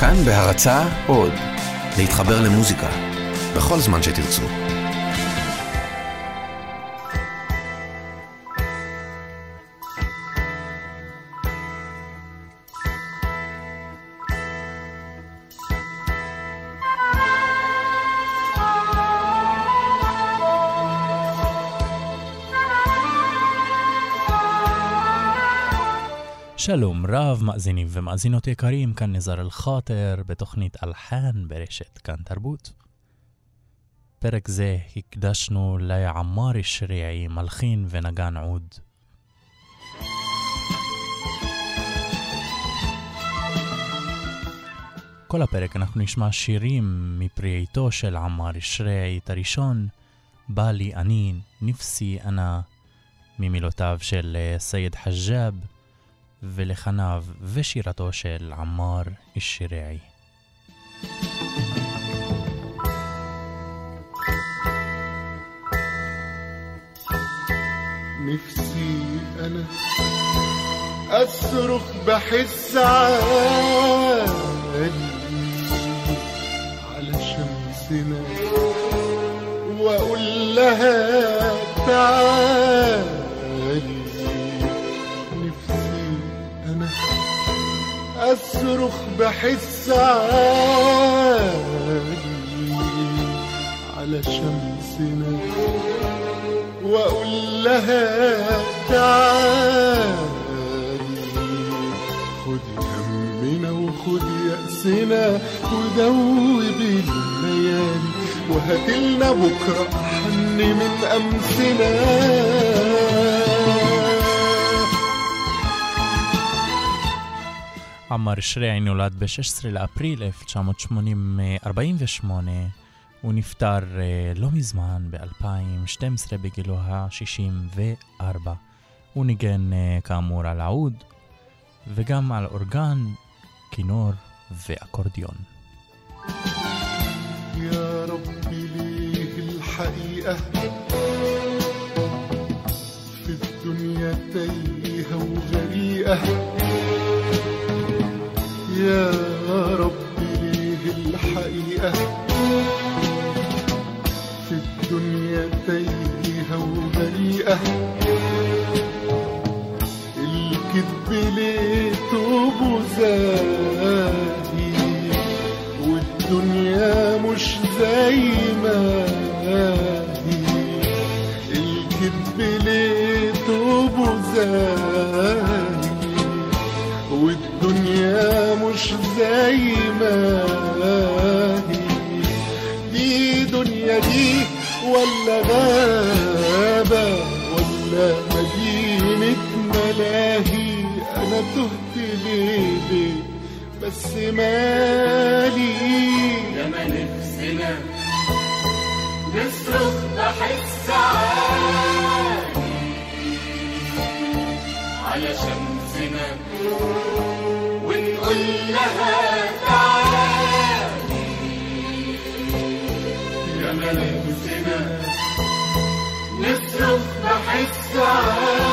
כאן בהרצה עוד, להתחבר למוזיקה, בכל זמן שתרצו. שלום רב, מאזינים ומאזינות יקרים, כאן נזר אל-חאטר בתוכנית אלחן ברשת כאן תרבות. פרק זה הקדשנו לעמאר שריעי, מלחין ונגן עוד. כל הפרק אנחנו נשמע שירים מפרי של עמאר שריעי, את הראשון, בא לי אני, נפסי אנא, ממילותיו של אה, סייד חג'אב. ולחניו ושירתו של עמאר א-שריעי. نفسي أنا أصرخ بحس عالي على شمسنا وأقول لها تعالي أصرخ بحس عالي على شمسنا وأقول لها تعالي. خدي همنا وخدي يأسنا ودوبي الليالي وهاتلنا بكرة حن من أمسنا. עמר שריעי נולד ב-16 לאפריל 1948. הוא נפטר uh, לא מזמן, ב-2012, בגילו ה-64. הוא ניגן uh, כאמור על העוד, וגם על אורגן, כינור ואקורדיון. يا ربي ليه الحقيقة في الدنيا تايهة وغريقة يا ربي الحقيقة في الدنيا تايهة وغريقة الكذب ليه توبه زاهي والدنيا مش زي ما هي. الكذب ليه توبه زاهي والدنيا زي ما هي دي دنيا دي ولا غابة ولا مدينة ملاهي. أنا تهت ليه بس مالي. لما نفسنا. نصرخ بحس عالي على شمسنا. ونقول لها تعالي. يا ملابسنا نصرخ بحس عالي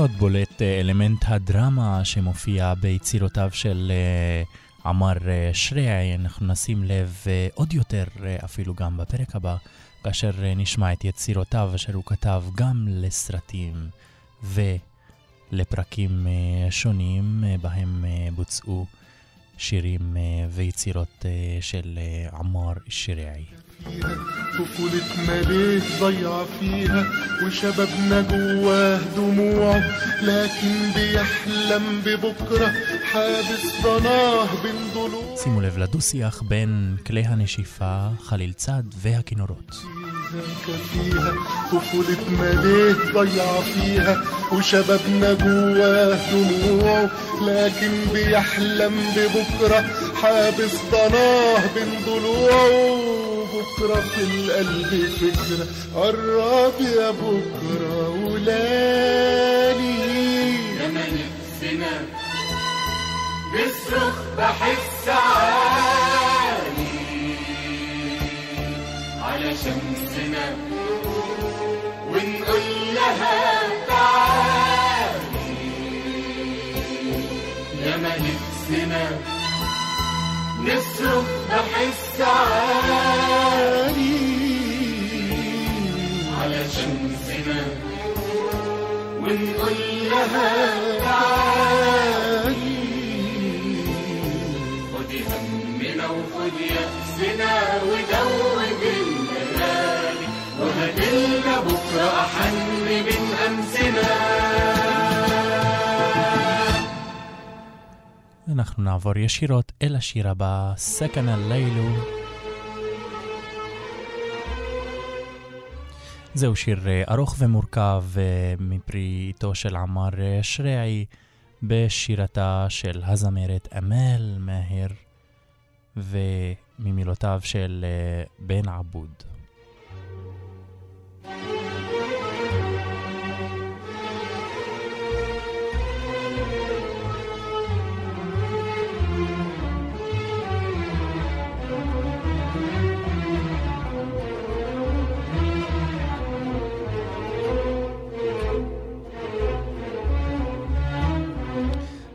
מאוד בולט אה, אלמנט הדרמה שמופיע ביצירותיו של אה, עמר אה, שריעי. אנחנו נשים לב עוד יותר אפילו גם בפרק הבא, כאשר נשמע את יצירותיו אשר הוא כתב גם לסרטים ולפרקים שונים בהם בוצעו שירים ויצירות של עמר שריעי. فيها طفولتنا ليه ضيع فيها وشبابنا جواه دموع لكن بيحلم ببكرة حابس ضناه بين ضلوع שימו לב לדו-שיח בין כלי הנשיפה, חליל צד והכינורות. فيها طفولتنا ليه ضيع فيها وشبابنا جواه دموعه لكن بيحلم ببكرة حابس ضناه بين ضلوعه بكرة في القلب فكرة قرب يا بكرة ولاني لما نفسنا نصرخ بحس عالي على شمسنا. ونقول لها تعالي لما نفسنا نصرخ بحس عالي على شمسنا. ونقول لها وهدلنا بكرة أحن من أمسنا אנחנו נעבור ישירות אל השיר הבא, סכן הלילו. זהו שיר אה, ארוך ומורכב אה, מפריטו של עמר אה, שרעי בשירתה של הזמרת אמל מאהר וממילותיו של אה, בן עבוד.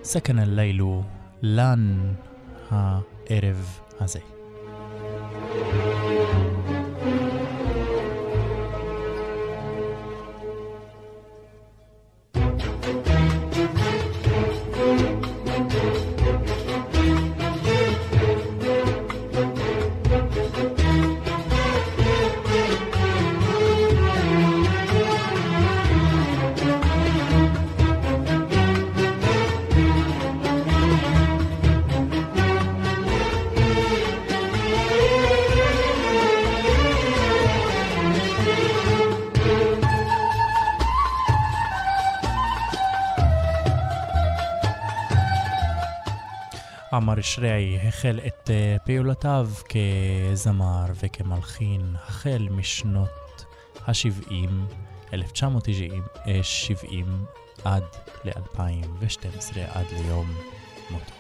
سكن الليل لن הערב הזה. עמר שרעי החל את אה, פעולותיו כזמר וכמלחין החל משנות ה-70, 1970 עד ל-2012, עד ליום מותו.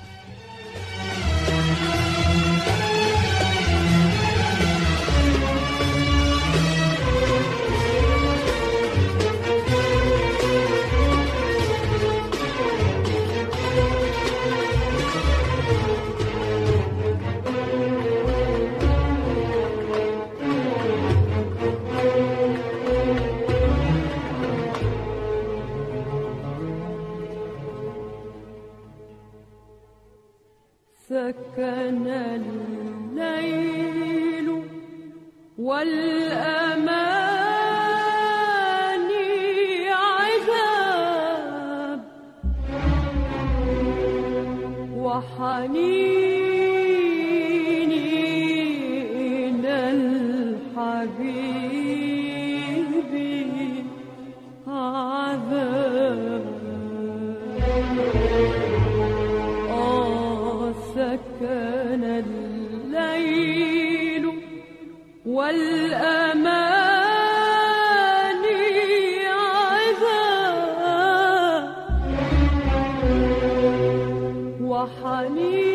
سكن الليل والأماني عذاب وحنيني honey.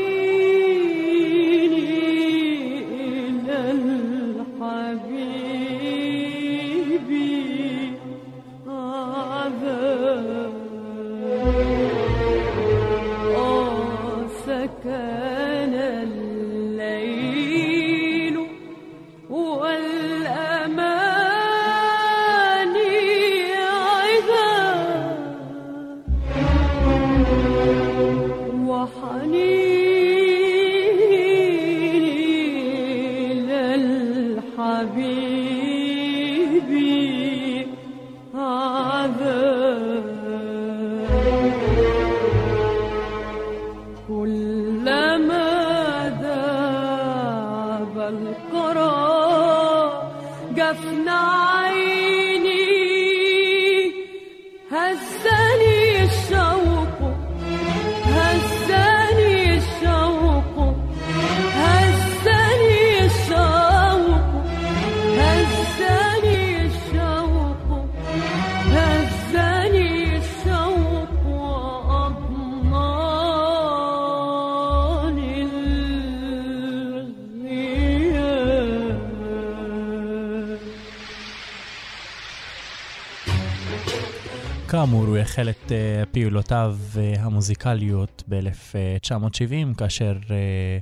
החל את אה, פעולותיו אה, המוזיקליות ב-1970, כאשר אה,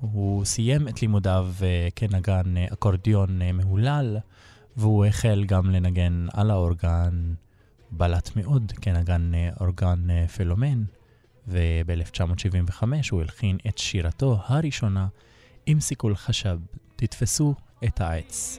הוא סיים את לימודיו כנגן אקורדיון מהולל, והוא החל גם לנגן על האורגן בלט מאוד, כנגן אורגן פילומן, וב-1975 הוא הלחין את שירתו הראשונה, עם סיכול חשב, תתפסו את העץ.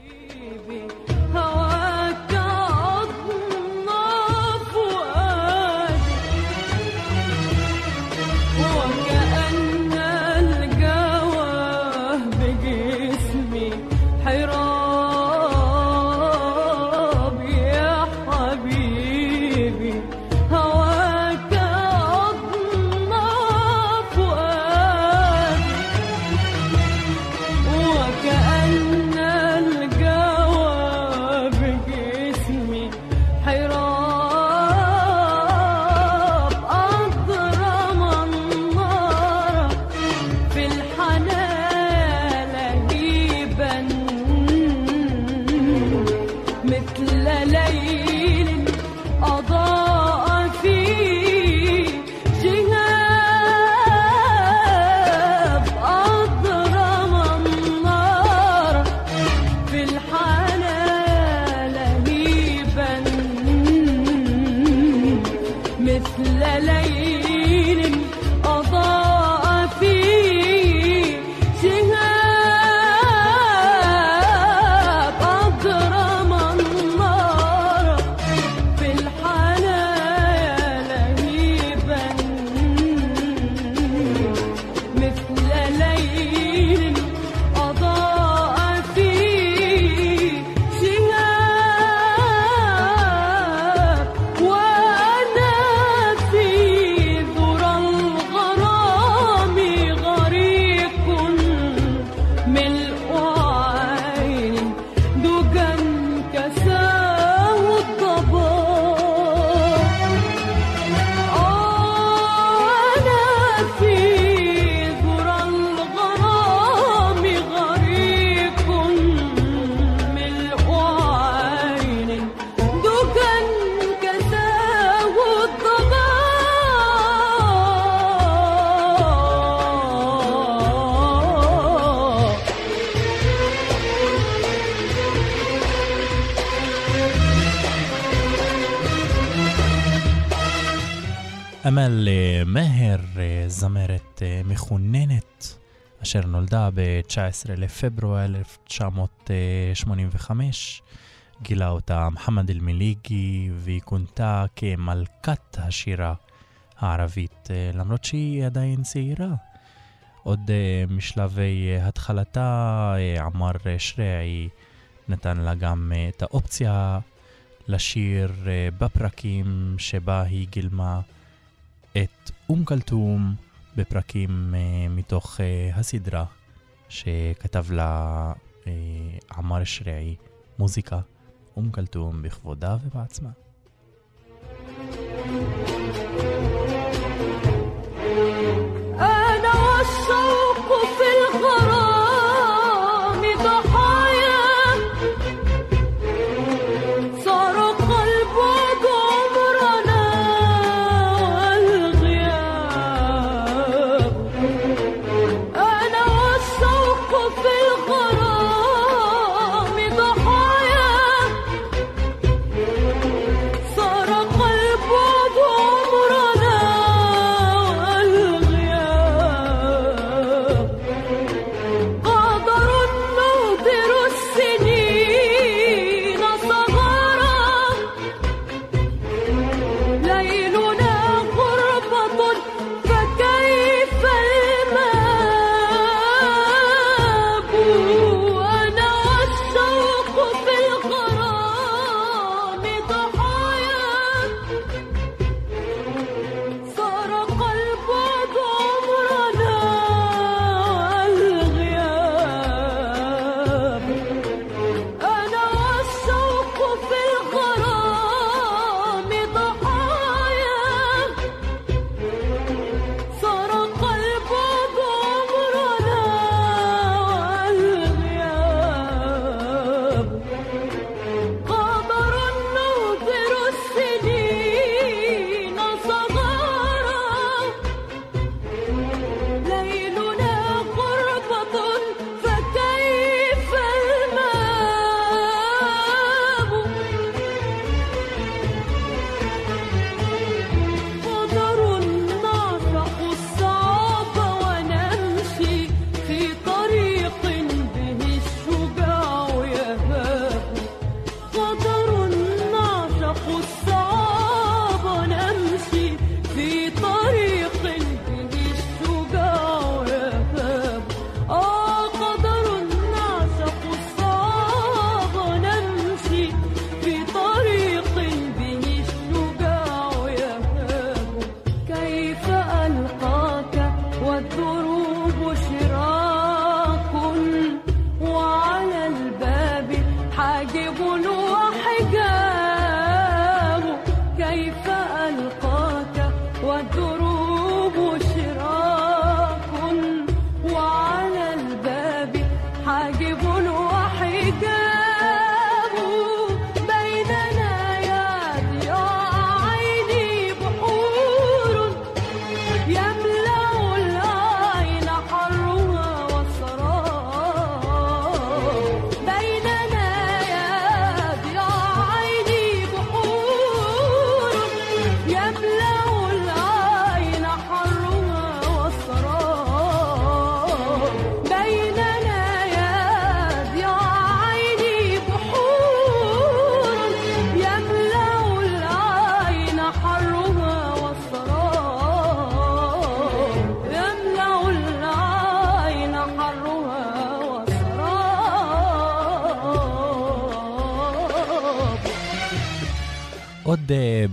זמרת מחוננת, אשר נולדה ב-19 לפברואר 1985. גילה אותה מוחמד אל-מליגי, והיא כונתה כמלכת השירה הערבית, אה, למרות שהיא עדיין צעירה. עוד אה, משלבי אה, התחלתה, עמר שריעי נתן לה גם את האופציה לשיר בפרקים שבה היא גילמה את אום כלתום בפרקים אה, מתוך אה, הסדרה שכתב לה אה, עמר שריעי, מוזיקה, אום כלתום בכבודה ובעצמה. أنا والشوق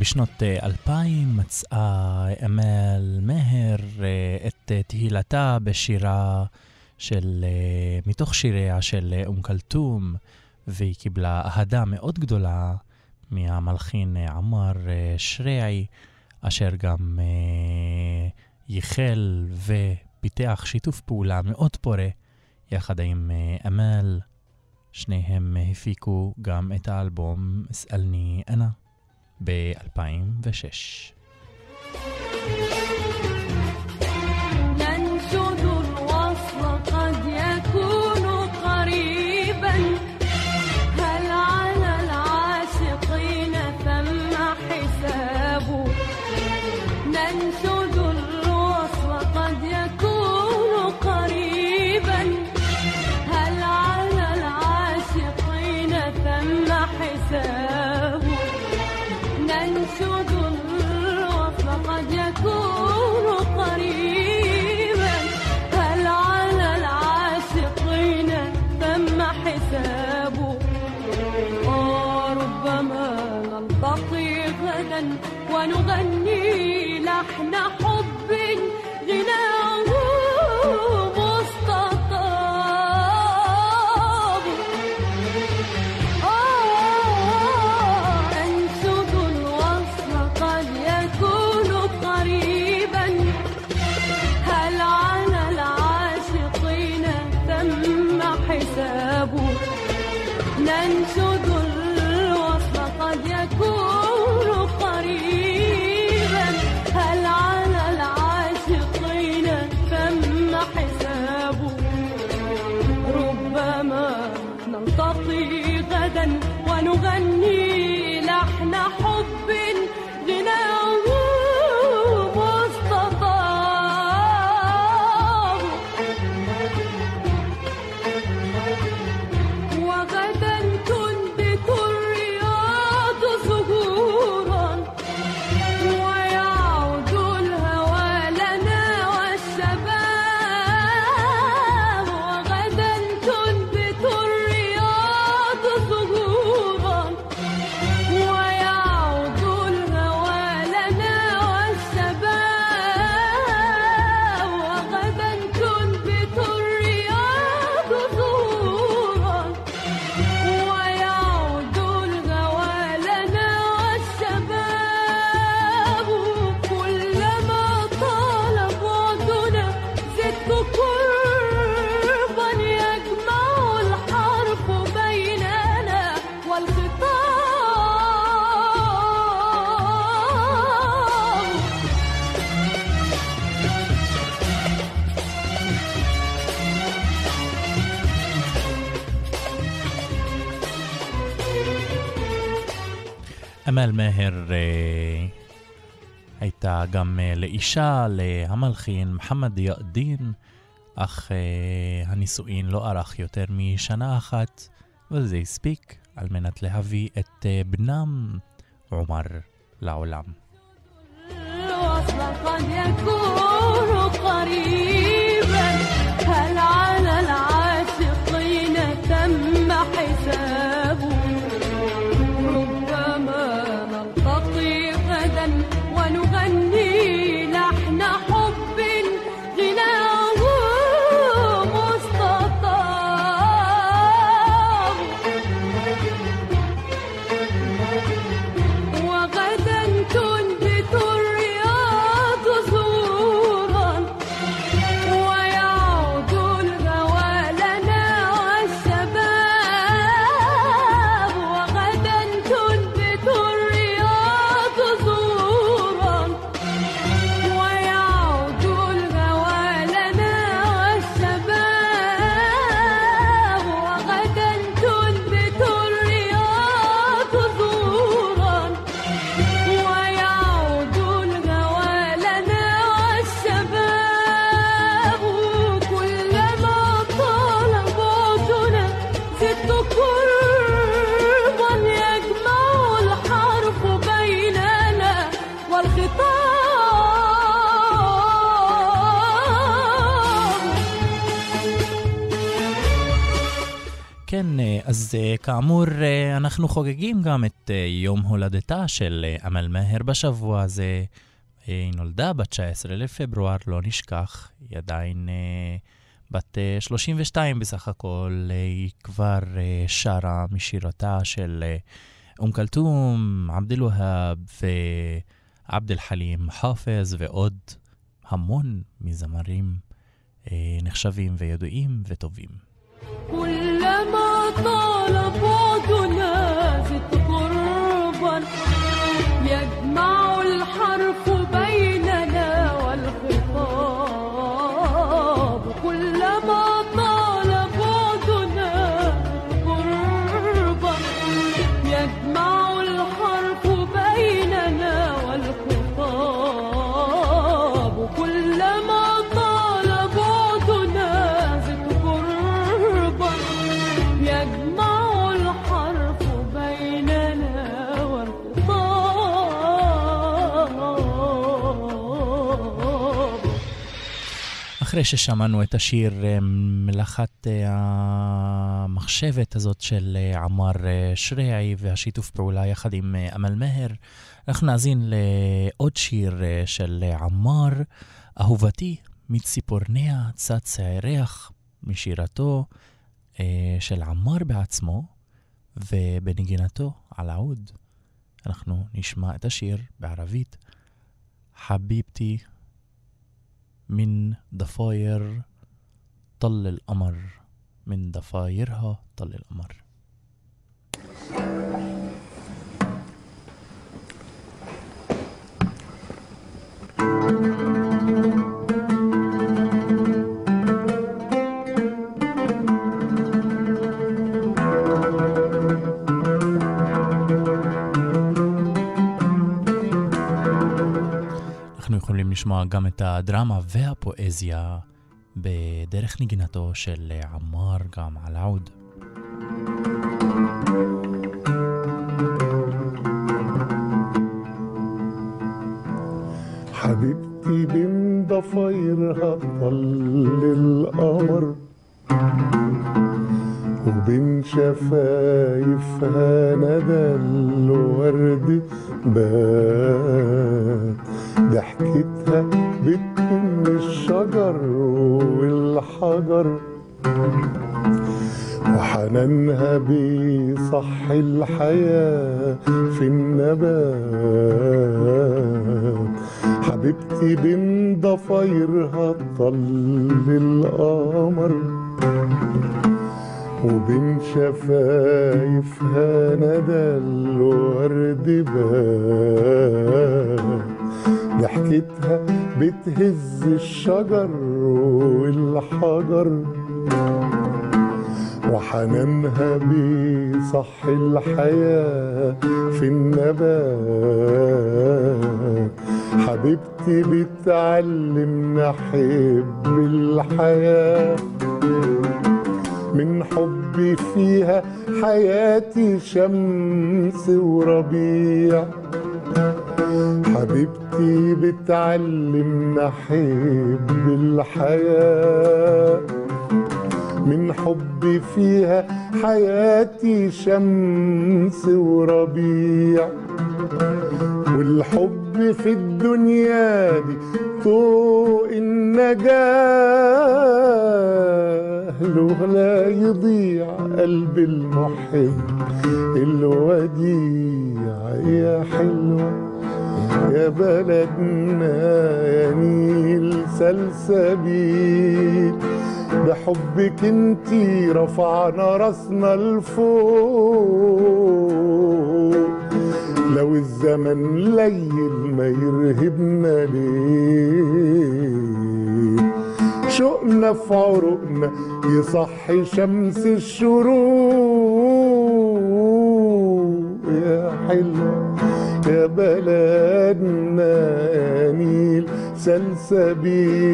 בשנות אה, 2000 מצאה אמל מהר אה, את אה, תהילתה בשירה של, מתוך שיריה של אום כלתום, והיא קיבלה אהדה מאוד גדולה מהמלחין עמר שריעי, אשר גם ייחל ופיתח שיתוף פעולה מאוד פורה יחד עם אמל. שניהם הפיקו גם את האלבום "סאלני אנה". ב-2006. יעל מהר אה, הייתה גם אה, לאישה, להמלחין מוחמד יעדין, אך אה, הנישואין לא ארך יותר משנה אחת, וזה הספיק על מנת להביא את אה, בנם עומר לעולם. أصلا قد يكون قريبا هل على العالم כאמור, אה, אנחנו חוגגים גם את אה, יום הולדתה של אה, אמל מאהר בשבוע הזה. היא נולדה ב-19 לפברואר, לא נשכח, היא עדיין בת 32 בסך הכל, היא כבר שרה משירתה של אום כלתום, עבד אל-והאב ועבד אל-חלים חאפז ועוד המון מזמרים נחשבים וידועים וטובים. כולמה τα λαμπά אחרי ששמענו את השיר אה, מלאכת אה, המחשבת הזאת של אה, עמר שריעי והשיתוף פעולה יחד עם אמל מאהר, אנחנו נאזין לעוד שיר של עמר, אהובתי מציפורניה צץ הירח, משירתו של עמר בעצמו ובנגינתו על העוד. אנחנו נשמע את השיר בערבית, חביבתי من ضفاير طل القمر. من ضفايرها طل القمر. thank you יכולים לשמוע גם את הדרמה והפואזיה בדרך נגינתו של עמר גם על העוד. حبيبتي بين ضفايرها طل القمر وبين شفايفها ندى الورد بات ضحكتها بتكون الشجر والحجر. وحنانها بيصحي الحياة في النبات. حبيبتي بين ضفايرها طل القمر. وبين شفايفها ندى الورد بات. ضحكتها بتهز الشجر والحجر. وحنانها بيصحي الحياة في النبات حبيبتي بتعلمنا حب الحياة. من حبي فيها حياتي شمس وربيع. حبيبتي بتعلمنا حب الحياة. من حبي فيها حياتي شمس وربيع. والحب في الدنيا دي طوق النجاة له لا يضيع قلب المحب. الوديع يا حلوة يا بلدنا يا نيل سلسبيل. بحبك انتي رفعنا رأسنا لفوق. لو الزمن ليل ما يرهبنا ليه. شوقنا في عروقنا يصحي شمس الشروق. يا حلوة يا بلدنا يا نيل سلسبيل.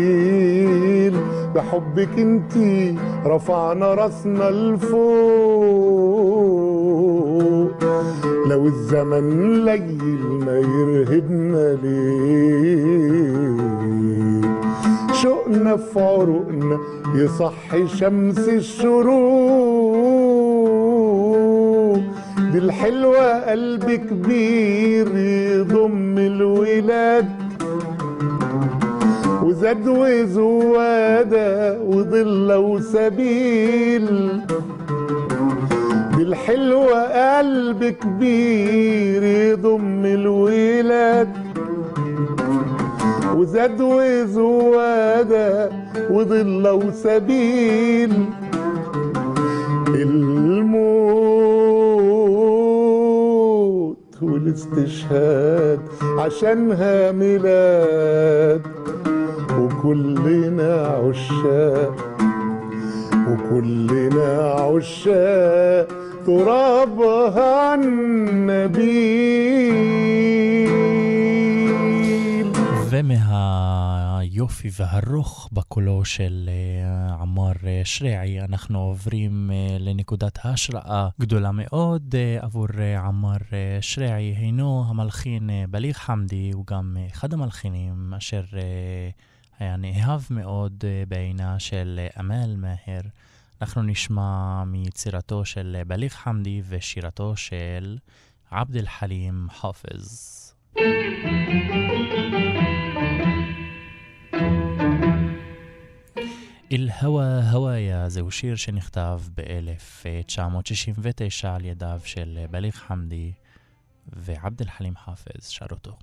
بحبك انتي رفعنا راسنا لفوق. لو الزمن ليل ما يرهبنا ليه؟ شوقنا في عروقنا يصحي شمس الشروق. دي الحلوة قلب كبير يضم الولاد. وزاد وزوادة وضلة وسبيل. دي الحلوة قلب كبير يضم الولاد. وزاد وزوادة وضلة وسبيل. الموت والاستشهاد عشانها ميلاد. وكلنا عشاق وكلنا عشاق ترابها النبيل ומהיופי והרוך בקולו של אה, עמר אה, שרעי, אנחנו עוברים אה, לנקודת ההשראה גדולה מאוד אה, עבור אה, עמר אה, שרעי. הינו המלחין אה, בליג חמדי, הוא גם אה, אחד המלחינים אשר אה, היה נאהב מאוד אה, בעינה של אה, אמל מאהר. אנחנו נשמע מיצירתו של אה, בליג חמדי ושירתו של עבד אל-חלים חאפז. אל-הווה הוויה זהו שיר שנכתב ב-1969 על ידיו של בליג חמדי ועבד אל-חלים חאפז שר אותו.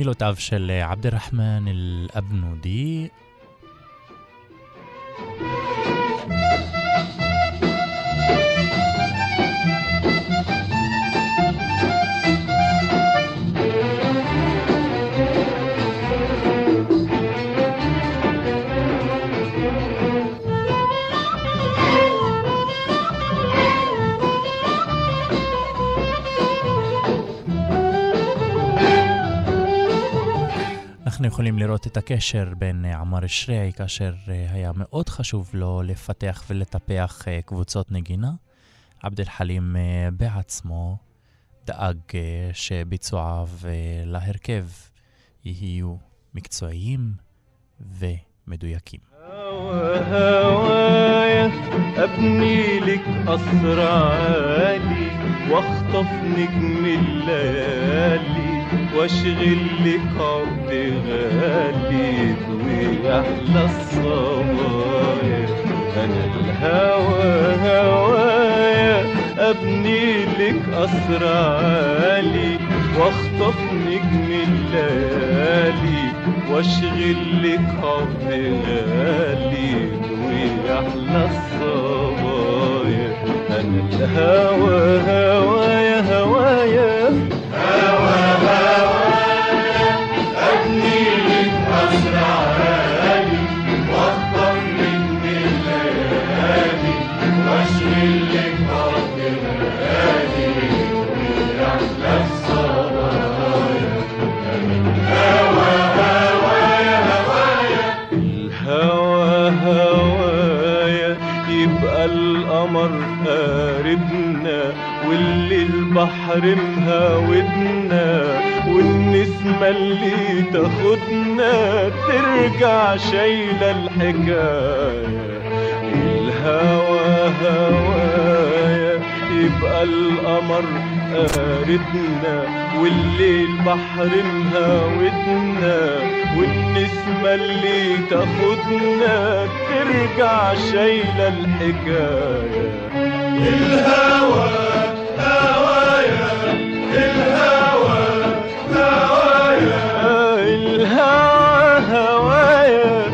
מילותיו של עבד אל-רחמן אל-אבנודי יכולים לראות את הקשר בין אה, עמר שריעי, כאשר אה, היה מאוד חשוב לו לפתח ולטפח אה, קבוצות נגינה. עבד אל-חלים אה, בעצמו דאג אה, שביצועיו אה, להרכב יהיו מקצועיים ומדויקים. هوايا ابني لك قصر عالي واخطف نجم الليالي واشغل لك عقد غالي واحلى الصبايا. أنا الهوى هوايا. أبني لك قصر عالي واخطف نجم الليالي. واشغل لك حب غالي ويحلى الصبايا. أنا الهوى هوايا. هوايا. واللي البحر مهاودنا والنسمة اللي تاخدنا ترجع شايلة الحكاية. الهوى هوايا يبقى القمر قاربنا والليل بحر مهاودنا والنسمة اللي تاخدنا ترجع شايلة الحكاية. الهوى الهوى هوايا الهوى هوايا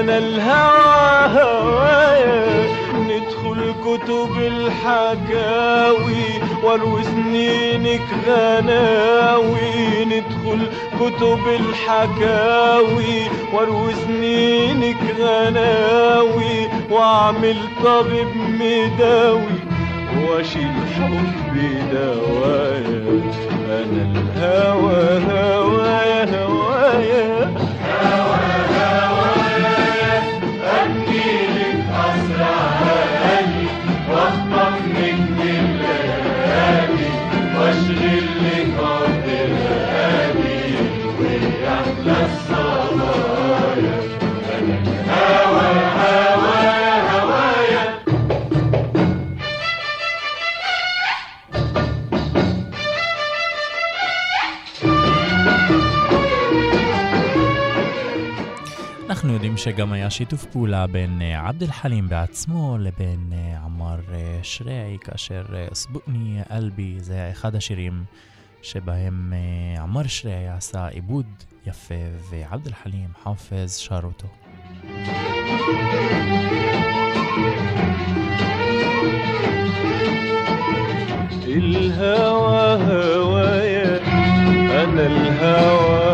أنا الهوى هوايا ندخل كتب الحكاوي سنينك غناوي ندخل كتب الحكاوي واروي سنينك غناوي واعمل طبيب مداوي واشيل حب دوايا أنا الهوى هوايا هوايا. هوى ابني لك اسرع هالي واخطف لك واشغل لك ارض שגם היה שיתוף פעולה בין אה, עבד אל-חלים בעצמו לבין אה, עמר אה, שריעי, כאשר אה, סבוטני אלבי זה היה אחד השירים שבהם אה, עמר שריעי עשה עיבוד יפה ועבד אל-חלים חאפז שר אותו. الهوى هوايا انا الهوى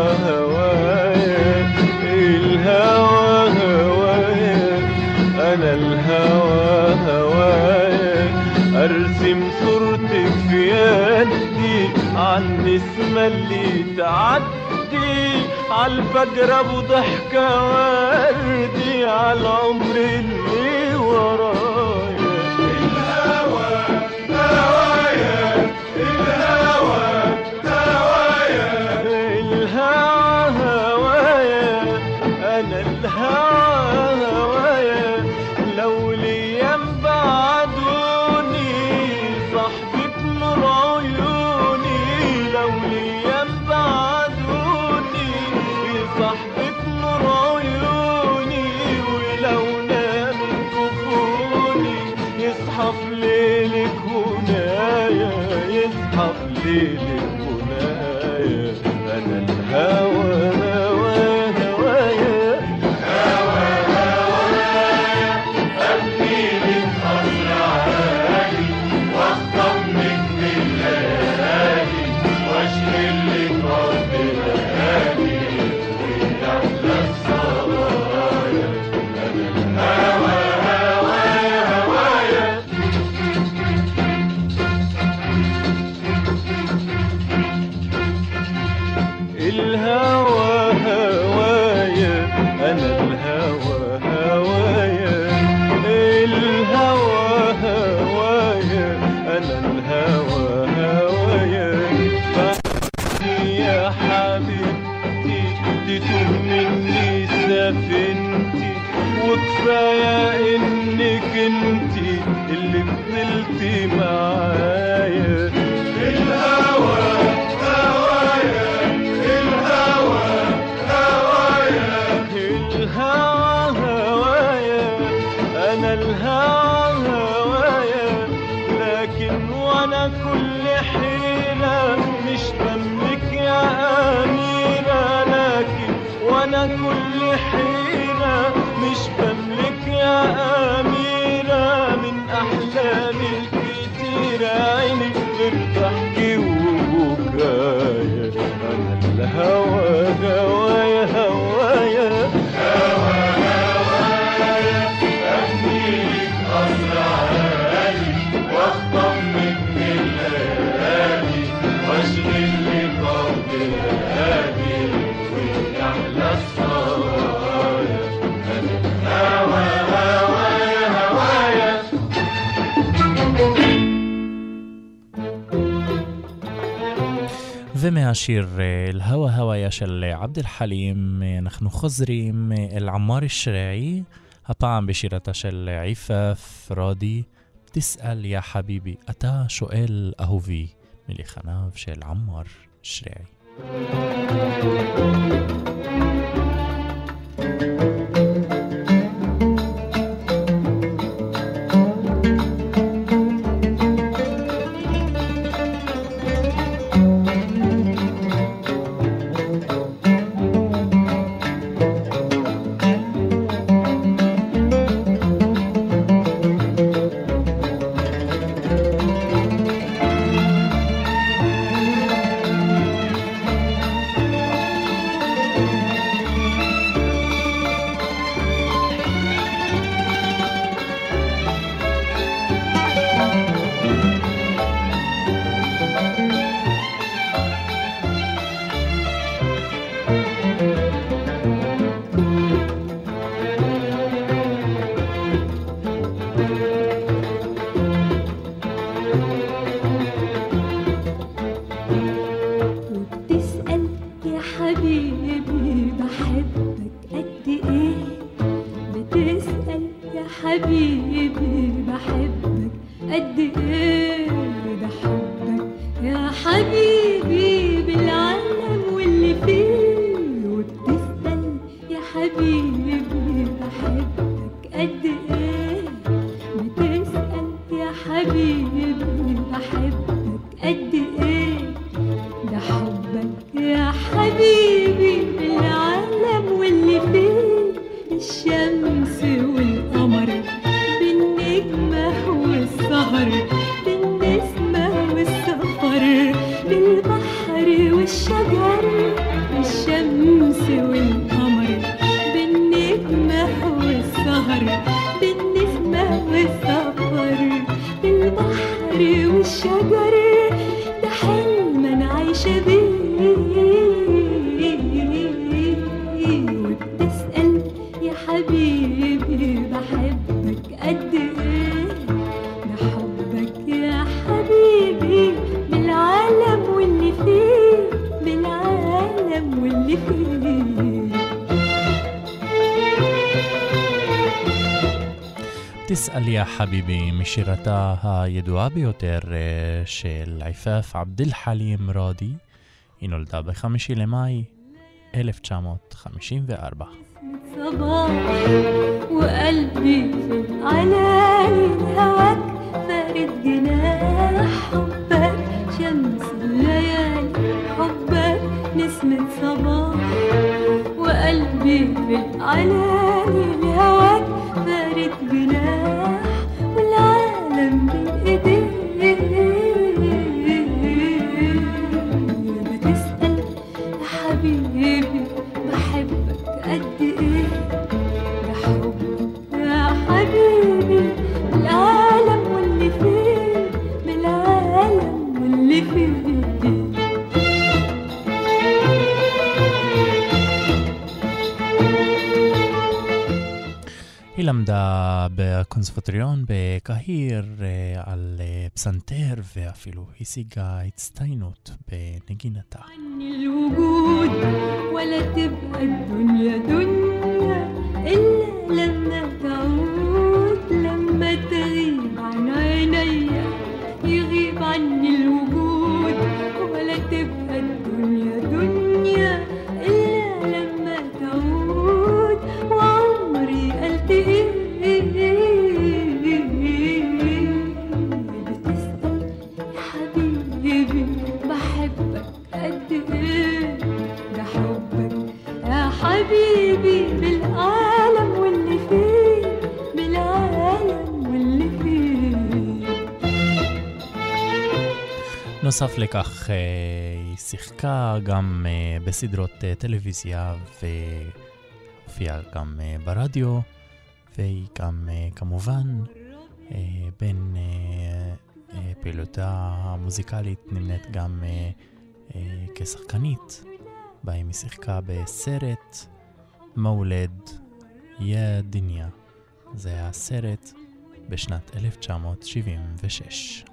عالنسمة اللي تعدي عالفجر أبو ضحكة وردي عالعمر اللي ورايا ומהשיר "אל-הווא הוויה" של עבד אל-חלים, אנחנו חוזרים אל עמאר א-שרעי, הפעם בשירתה של עיפף רודי, תסאל יא חביבי, אתה שואל אהובי, מלחניו של עמאר א-שרעי. thank you משירתה הידועה ביותר של עפאף עבד אל-חלים ראדי, היא נולדה ב-5 למאי 1954. وقلبي على هواك بارد جناح حبك شمس الليالي حبك نسمة صباح وقلبي في العلالي למדה בקונספטוריון בקהיר אה, על אה, פסנתר ואפילו השיגה הצטיינות בנגינתה. ولا تبقى בנוסף לכך, אה, היא שיחקה גם אה, בסדרות אה, טלוויזיה והופיעה גם ברדיו, והיא גם כמובן בין פעילותה המוזיקלית נמנית גם כשחקנית, בהם היא שיחקה בסרט מולד יא דיניה. זה הסרט בשנת 1976.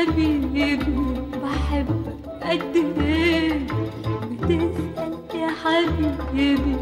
حبيبي قد إيه بتسأل يا حبيبي.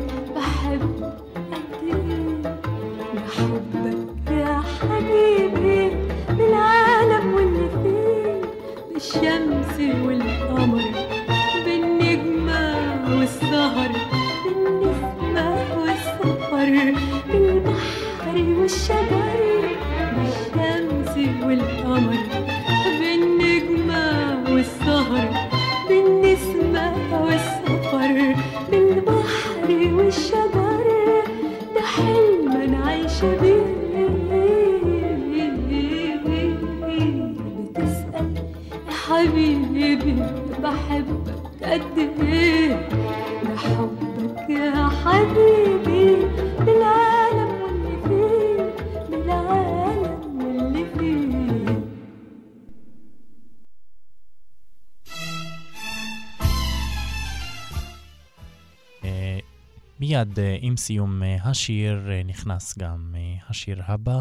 מיד אה, עם סיום אה, השיר אה, נכנס גם השיר הבא.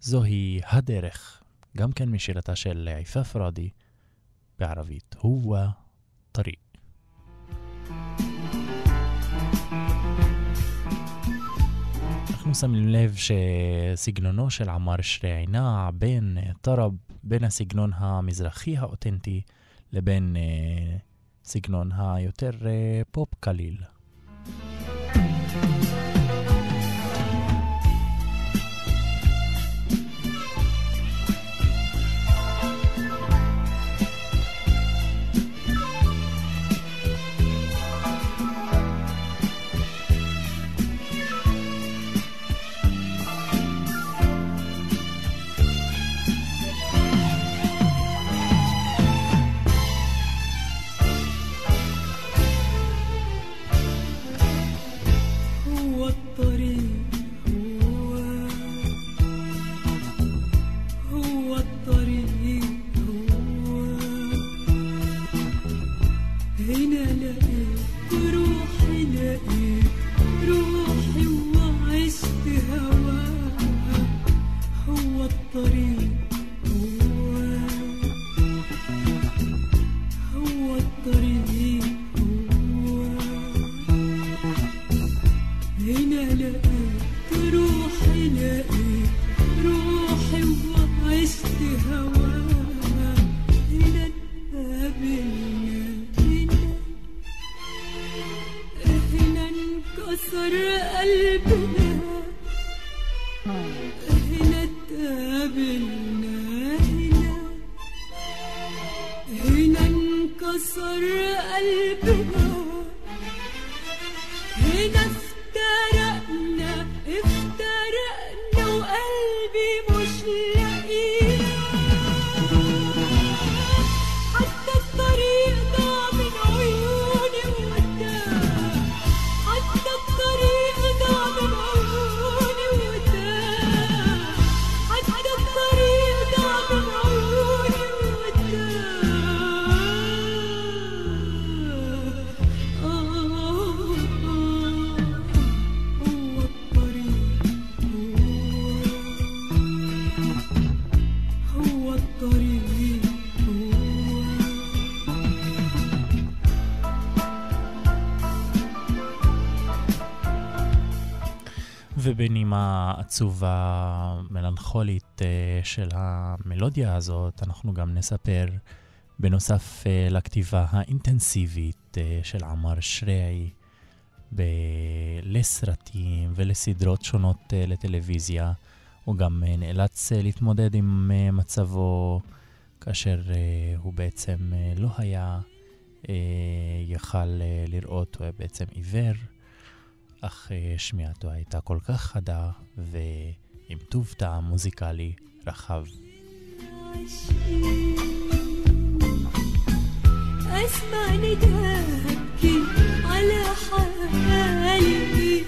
זוהי הדרך, גם כן משירתה של עיפף ראדי בערבית, הוא טרי. אנחנו שמים לב שסגנונו של עמר שרעינע בין טרב, בין הסגנון המזרחי האותנטי לבין סגנון היותר אה, פופ קליל. انكسر قلبنا ובנימה עצובה מלנכולית אה, של המלודיה הזאת, אנחנו גם נספר, בנוסף אה, לכתיבה האינטנסיבית אה, של עמר שריעי, לסרטים ולסדרות שונות לטלוויזיה, הוא גם נאלץ להתמודד עם מצבו כאשר הוא בעצם לא היה יכל לראות, הוא היה בעצם עיוור. אך אה, שמיעתו הייתה כל כך חדה ועם טוב טעם מוזיקלי רחב. أسمع نداءك على حالي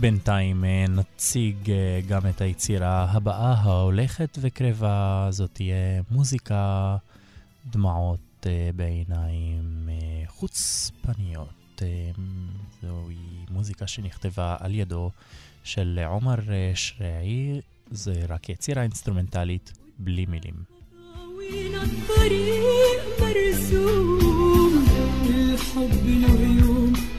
לבינתיים אה, נציג אה, גם את היצירה הבאה ההולכת וקרבה, זאת תהיה מוזיקה, דמעות אה, בעיניים אה, חוצפניות. אה, זוהי מוזיקה שנכתבה על ידו של עומר אה, שרעי, זה רק יצירה אינסטרומנטלית בלי מילים. وين الطريق مرسوم الحب له يوم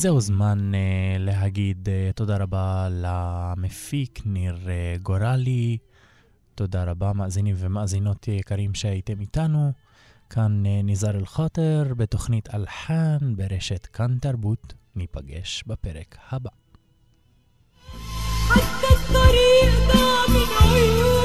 זהו זמן uh, להגיד uh, תודה רבה למפיק ניר uh, גורלי. תודה רבה, מאזינים ומאזינות יקרים שהייתם איתנו. כאן uh, ניזאר אל-חאטר בתוכנית אלחן ברשת כאן תרבות. ניפגש בפרק הבא. حتى الطريق ضاع من عيوني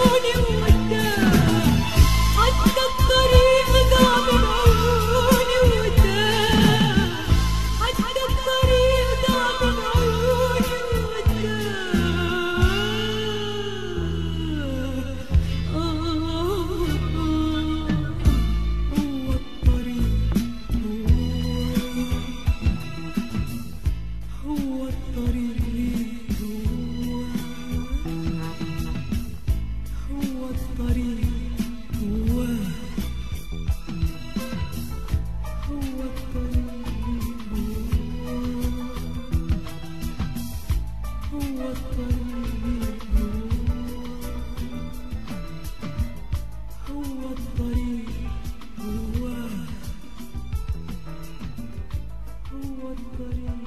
what you is.